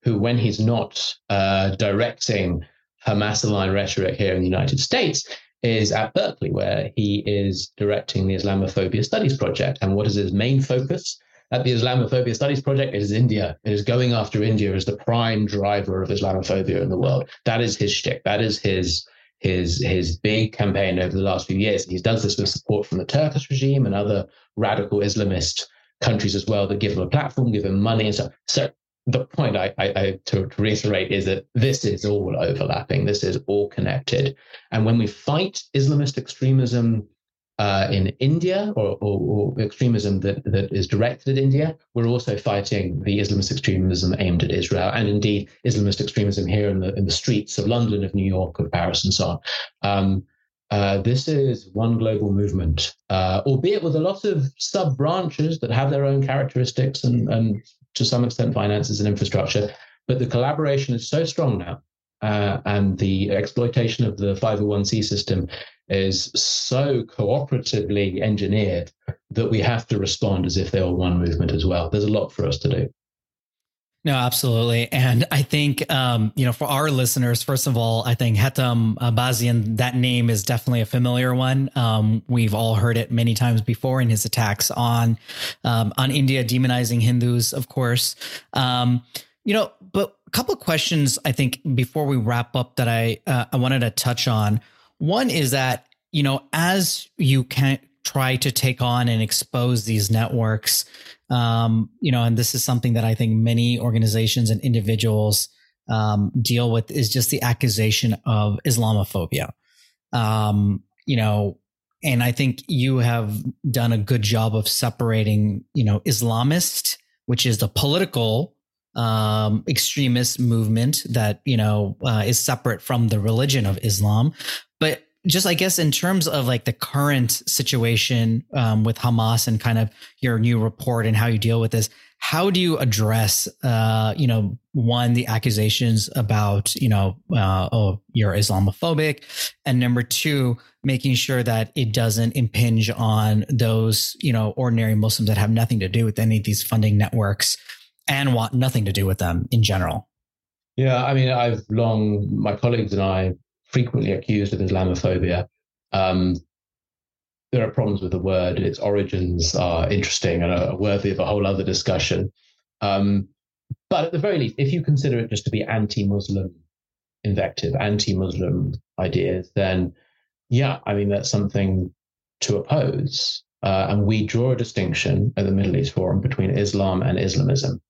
who, when he's not uh, directing Hamas aligned rhetoric here in the United States, is at Berkeley, where he is directing the Islamophobia Studies Project. And what is his main focus? At the Islamophobia Studies Project, is India. It is going after India as the prime driver of Islamophobia in the world. That is his shtick. That is his his his big campaign over the last few years. He does this with support from the Turkish regime and other radical Islamist countries as well that give him a platform, give him money and so. So the point I, I, I to, to reiterate is that this is all overlapping. This is all connected. And when we fight Islamist extremism uh, in India or, or, or, extremism that, that is directed at India. We're also fighting the Islamist extremism aimed at Israel and indeed Islamist extremism here in the, in the streets of London, of New York, of Paris, and so on. Um, uh, this is one global movement, uh, albeit with a lot of sub branches that have their own characteristics and, and to some extent finances and infrastructure. But the collaboration is so strong now uh, and the exploitation of the 501c system is so cooperatively engineered that we have to respond as if they were one movement as well. There's a lot for us to do. No, absolutely. And I think, um, you know, for our listeners, first of all, I think Hatem Abazian, that name is definitely a familiar one. Um, we've all heard it many times before in his attacks on, um, on India, demonizing Hindus, of course. Um, you know, but a couple of questions I think before we wrap up that I, uh, I wanted to touch on. One is that, you know, as you can try to take on and expose these networks, um, you know, and this is something that I think many organizations and individuals um, deal with is just the accusation of Islamophobia. Um, you know, and I think you have done a good job of separating, you know, Islamist, which is the political um, extremist movement that you know uh, is separate from the religion of Islam. But just I guess in terms of like the current situation um, with Hamas and kind of your new report and how you deal with this, how do you address, uh, you know, one the accusations about you know, uh, oh, you're Islamophobic, and number two, making sure that it doesn't impinge on those you know ordinary Muslims that have nothing to do with any of these funding networks and want nothing to do with them in general. Yeah, I mean, I've long, my colleagues and I frequently accused of Islamophobia. Um, there are problems with the word. Its origins are interesting and are worthy of a whole other discussion. Um, but at the very least, if you consider it just to be anti Muslim invective, anti Muslim ideas, then yeah, I mean, that's something to oppose. Uh, and we draw a distinction at the Middle East Forum between Islam and Islamism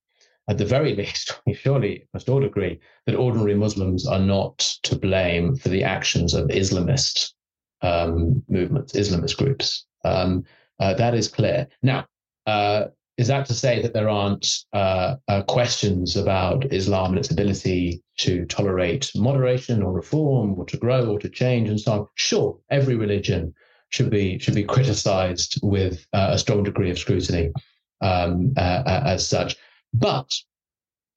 at the very least, we surely must all agree that ordinary Muslims are not to blame for the actions of Islamist um, movements, Islamist groups. Um, uh, that is clear. Now, uh, is that to say that there aren't uh, uh, questions about Islam and its ability to tolerate moderation or reform or to grow or to change and so on? Sure, every religion should be should be criticized with uh, a strong degree of scrutiny um, uh, as such. But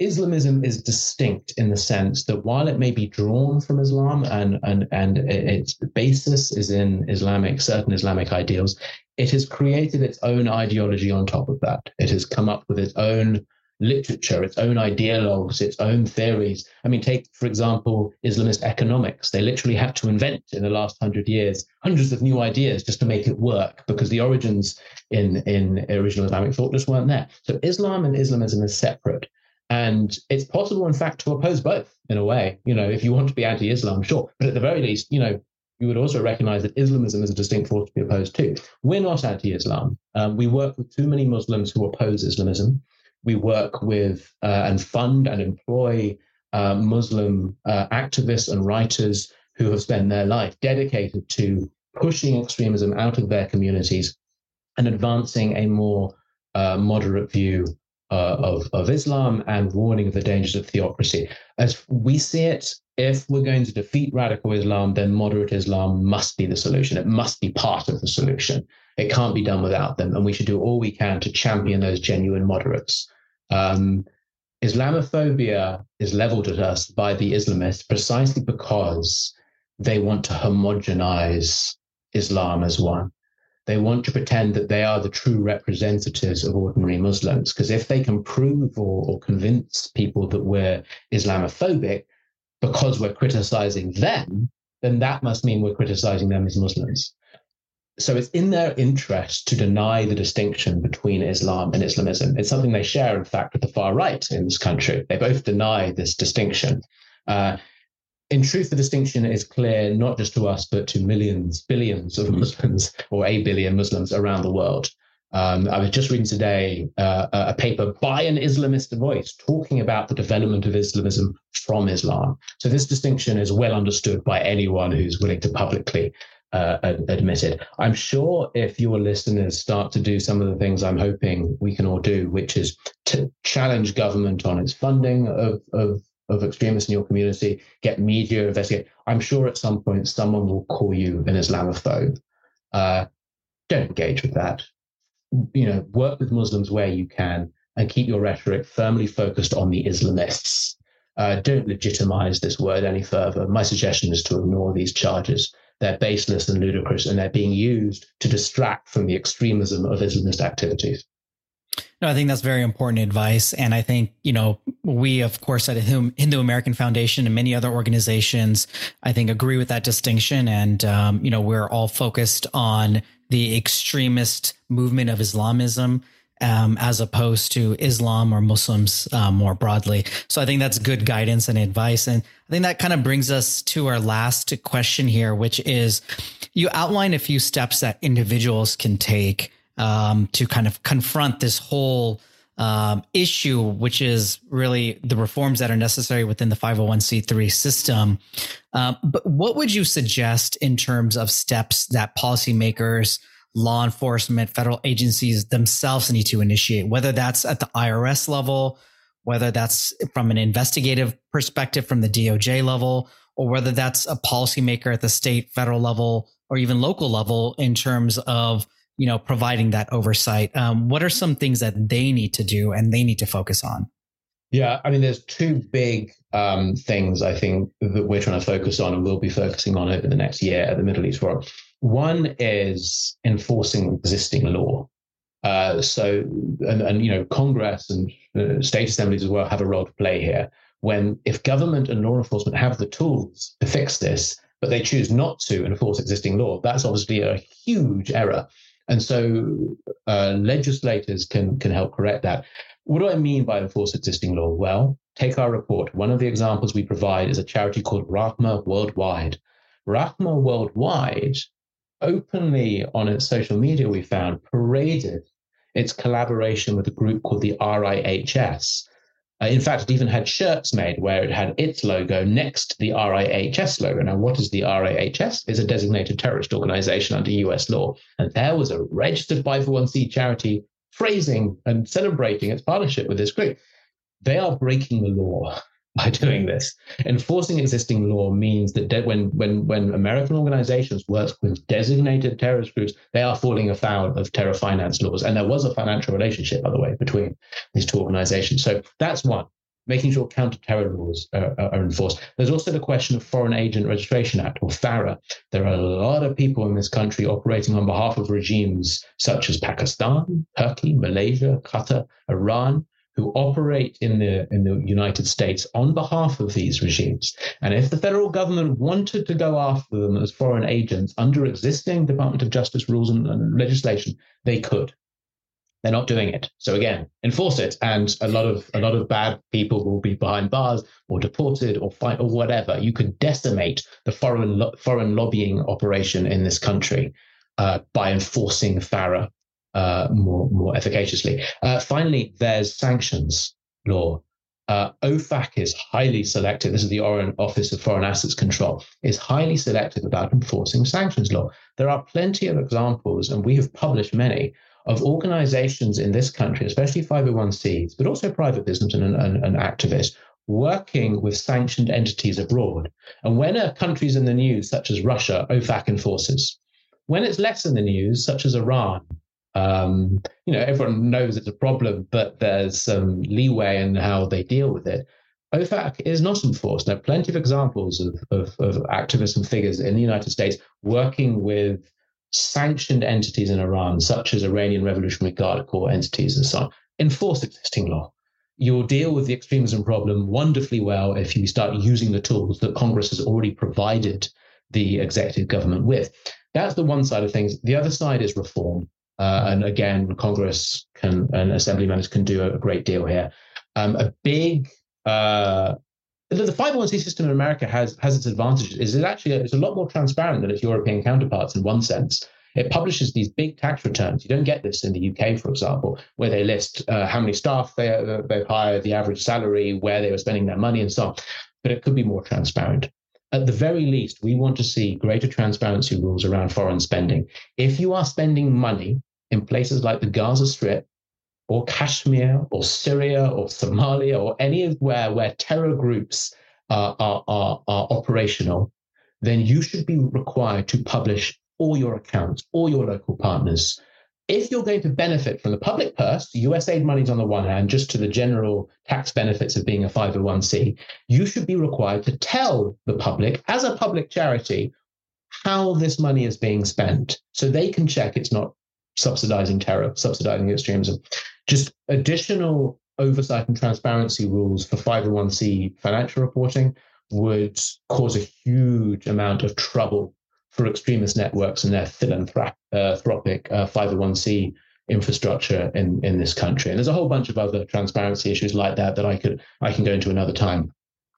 Islamism is distinct in the sense that while it may be drawn from Islam and, and, and its basis is in Islamic, certain Islamic ideals, it has created its own ideology on top of that. It has come up with its own literature, its own ideologues, its own theories. I mean, take, for example, Islamist economics. They literally had to invent in the last hundred years hundreds of new ideas just to make it work because the origins in, in original Islamic thought just weren't there. So Islam and Islamism is separate. And it's possible, in fact, to oppose both in a way. You know, if you want to be anti Islam, sure. But at the very least, you know, you would also recognize that Islamism is a distinct force to be opposed to. We're not anti Islam. Um, we work with too many Muslims who oppose Islamism we work with uh, and fund and employ uh, Muslim uh, activists and writers who have spent their life dedicated to pushing extremism out of their communities and advancing a more uh, moderate view uh, of, of Islam and warning of the dangers of theocracy. As we see it, if we're going to defeat radical Islam, then moderate Islam must be the solution. It must be part of the solution. It can't be done without them. And we should do all we can to champion those genuine moderates. Um, Islamophobia is leveled at us by the Islamists precisely because they want to homogenize Islam as one. They want to pretend that they are the true representatives of ordinary Muslims. Because if they can prove or, or convince people that we're Islamophobic because we're criticizing them, then that must mean we're criticizing them as Muslims. So it's in their interest to deny the distinction between Islam and Islamism. It's something they share, in fact, with the far right in this country. They both deny this distinction. Uh, in truth, the distinction is clear not just to us, but to millions, billions of Muslims or a billion Muslims around the world. Um, I was just reading today uh, a paper by an Islamist voice talking about the development of Islamism from Islam. So this distinction is well understood by anyone who's willing to publicly uh, admit. I'm sure if your listeners start to do some of the things I'm hoping we can all do, which is to challenge government on its funding of, of of extremists in your community, get media, investigate. I'm sure at some point someone will call you an Islamophobe. Uh, don't engage with that. You know, work with Muslims where you can and keep your rhetoric firmly focused on the Islamists. Uh, don't legitimize this word any further. My suggestion is to ignore these charges. They're baseless and ludicrous, and they're being used to distract from the extremism of Islamist activities. No, I think that's very important advice. And I think, you know, we, of course, at the Hindu American Foundation and many other organizations, I think agree with that distinction. And, um, you know, we're all focused on the extremist movement of Islamism. Um, as opposed to Islam or Muslims uh, more broadly. So I think that's good guidance and advice. And I think that kind of brings us to our last question here, which is you outline a few steps that individuals can take um, to kind of confront this whole um, issue, which is really the reforms that are necessary within the 501c3 system. Uh, but what would you suggest in terms of steps that policymakers, law enforcement, federal agencies themselves need to initiate, whether that's at the IRS level, whether that's from an investigative perspective from the DOJ level, or whether that's a policymaker at the state, federal level, or even local level in terms of you know, providing that oversight. Um, what are some things that they need to do and they need to focus on? Yeah, I mean, there's two big um, things I think that we're trying to focus on, and we'll be focusing on over the next year at the Middle East Forum. One is enforcing existing law. Uh, so, and, and, you know, Congress and uh, state assemblies as well have a role to play here. When if government and law enforcement have the tools to fix this, but they choose not to enforce existing law, that's obviously a huge error. And so uh, legislators can, can help correct that. What do I mean by enforce existing law? Well, take our report. One of the examples we provide is a charity called Rahma Worldwide. Rahma Worldwide openly on its social media, we found, paraded its collaboration with a group called the RIHS, uh, in fact, it even had shirts made where it had its logo next to the RIHS logo. Now, what is the RIHS? Is a designated terrorist organization under US law. And there was a registered 501c charity praising and celebrating its partnership with this group. They are breaking the law by doing this. Enforcing existing law means that de- when, when, when American organizations work with designated terrorist groups, they are falling afoul of terror finance laws. And there was a financial relationship, by the way, between these two organizations. So that's one. Making sure counter-terror laws are, are enforced. There's also the question of Foreign Agent Registration Act, or FARA. There are a lot of people in this country operating on behalf of regimes such as Pakistan, Turkey, Malaysia, Qatar, Iran, who operate in the in the United States on behalf of these regimes. And if the federal government wanted to go after them as foreign agents under existing Department of Justice rules and, and legislation, they could. They're not doing it. So again, enforce it, and a lot of a lot of bad people will be behind bars or deported or fight or whatever. You could decimate the foreign lo- foreign lobbying operation in this country uh, by enforcing FARA uh, more more efficaciously. Uh, finally, there's sanctions law. Uh, OFAC is highly selective. This is the Office of Foreign Assets Control is highly selective about enforcing sanctions law. There are plenty of examples, and we have published many of organizations in this country, especially 501cs, but also private business and, and, and activists, working with sanctioned entities abroad. And when a country's in the news, such as Russia, OFAC enforces. When it's less in the news, such as Iran, um, you know, everyone knows it's a problem, but there's some leeway in how they deal with it. OFAC is not enforced. There are plenty of examples of, of, of activists and figures in the United States working with sanctioned entities in Iran, such as Iranian Revolutionary Guard Corps entities and so on, enforce existing law. You'll deal with the extremism problem wonderfully well if you start using the tools that Congress has already provided the executive government with. That's the one side of things. The other side is reform. Uh, and again, Congress can and assembly members can do a, great deal here. Um, a big uh, the, the 501c system in America has has its advantages. Is it actually it's a lot more transparent than its European counterparts in one sense. It publishes these big tax returns. You don't get this in the UK, for example, where they list uh, how many staff they, uh, they've hired, the average salary, where they were spending their money, and so on. But it could be more transparent. At the very least, we want to see greater transparency rules around foreign spending. If you are spending money in places like the Gaza Strip or Kashmir or Syria or Somalia or anywhere where terror groups are, are, are, operational, then you should be required to publish all your accounts, all your local partners. If you're going to benefit from the public purse, USAID monies on the one hand, just to the general tax benefits of being a 501c, you should be required to tell the public, as a public charity, how this money is being spent so they can check it's not subsidizing terror, subsidizing extremism. Just additional oversight and transparency rules for 501c financial reporting would cause a huge amount of trouble for extremist networks and their philanthropic uh, 501c uh, infrastructure in, in this country. And there's a whole bunch of other transparency issues like that that I could I can go into another time.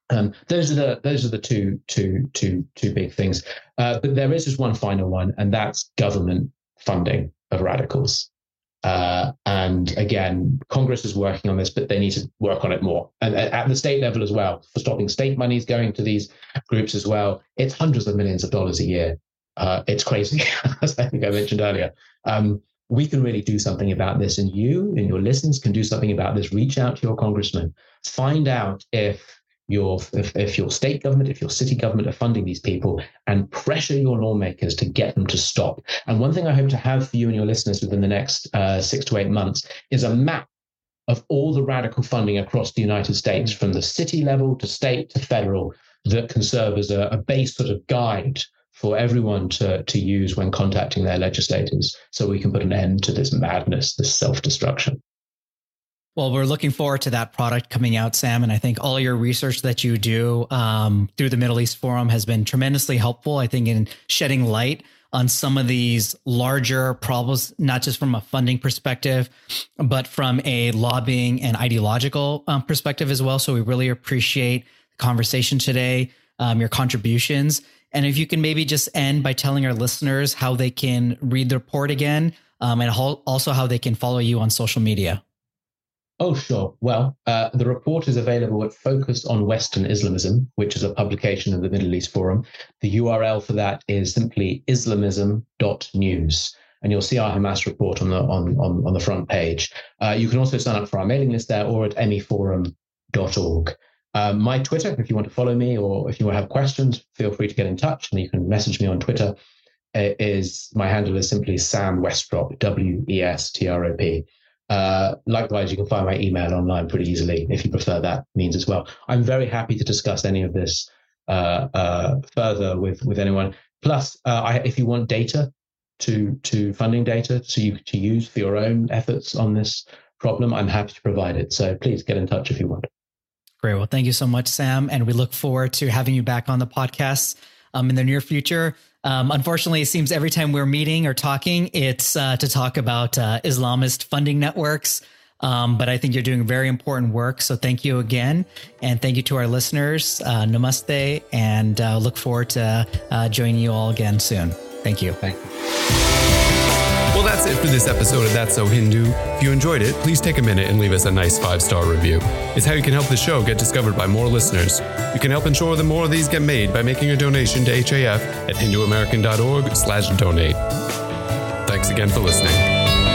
Um, those are the those are the two two two two big things. Uh, but there is just one final one, and that's government funding of radicals. Uh, and again, Congress is working on this, but they need to work on it more. And at the state level as well, for stopping state monies going to these groups as well. It's hundreds of millions of dollars a year. Uh, it's crazy, as I think I mentioned earlier. Um, we can really do something about this, and you and your listeners can do something about this. Reach out to your congressman, find out if your if, if your state government, if your city government are funding these people, and pressure your lawmakers to get them to stop. And one thing I hope to have for you and your listeners within the next uh, six to eight months is a map of all the radical funding across the United States, from the city level to state to federal, that can serve as a, a base sort of guide for everyone to, to use when contacting their legislators so we can put an end to this madness, this self destruction. Well, we're looking forward to that product coming out, Sam. And I think all your research that you do um, through the Middle East Forum has been tremendously helpful, I think, in shedding light on some of these larger problems, not just from a funding perspective, but from a lobbying and ideological um, perspective as well. So we really appreciate the conversation today, um, your contributions. And if you can maybe just end by telling our listeners how they can read the report again um, and also how they can follow you on social media. Oh, sure. Well, uh, the report is available at Focus on Western Islamism, which is a publication of the Middle East Forum. The URL for that is simply islamism.news. And you'll see our Hamas report on the on, on, on the front page. Uh, you can also sign up for our mailing list there or at meforum.org. Uh, my Twitter, if you want to follow me or if you want to have questions, feel free to get in touch and you can message me on Twitter. Is my handle is simply Sam Westrop, W E S T R O P. Uh, likewise, you can find my email online pretty easily if you prefer that means as well. I'm very happy to discuss any of this uh, uh, further with with anyone. Plus, uh, I, if you want data to to funding data so you to use for your own efforts on this problem, I'm happy to provide it. So please get in touch if you want. Great. Well, thank you so much, Sam, and we look forward to having you back on the podcast um, in the near future. Um, unfortunately, it seems every time we're meeting or talking, it's uh, to talk about uh, Islamist funding networks. Um, but I think you're doing very important work. So thank you again. And thank you to our listeners. Uh, namaste. And uh, look forward to uh, joining you all again soon. Thank you. Thank you. Well, that's it for this episode of That's So Hindu. If you enjoyed it, please take a minute and leave us a nice five star review. It's how you can help the show get discovered by more listeners. You can help ensure that more of these get made by making a donation to HAF at hinduamerican.org slash donate. Thanks again for listening.